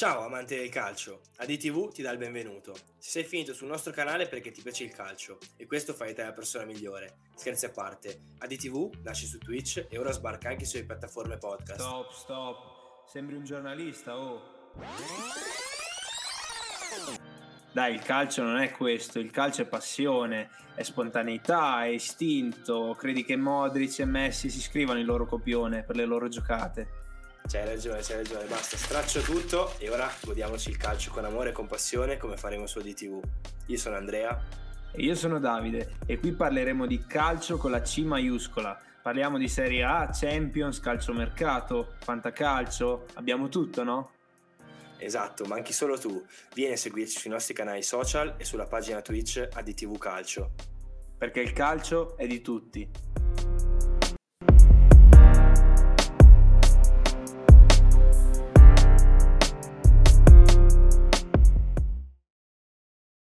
Ciao amante del calcio, ADTV ti dà il benvenuto. Se sei finito sul nostro canale perché ti piace il calcio e questo fa di te la persona migliore. Scherzi a parte, ADTV nasce su Twitch e ora sbarca anche sulle piattaforme podcast. Stop, stop, sembri un giornalista, oh. Dai, il calcio non è questo, il calcio è passione, è spontaneità, è istinto. Credi che Modric e Messi si scrivano il loro copione per le loro giocate? C'hai ragione, c'hai ragione, basta, straccio tutto e ora godiamoci il calcio con amore e compassione come faremo su DTV. Io sono Andrea. E io sono Davide e qui parleremo di calcio con la C maiuscola. Parliamo di Serie A, Champions, calciomercato, fantacalcio, abbiamo tutto, no? Esatto, manchi solo tu. Vieni a seguirci sui nostri canali social e sulla pagina Twitch ADTV Calcio. Perché il calcio è di tutti.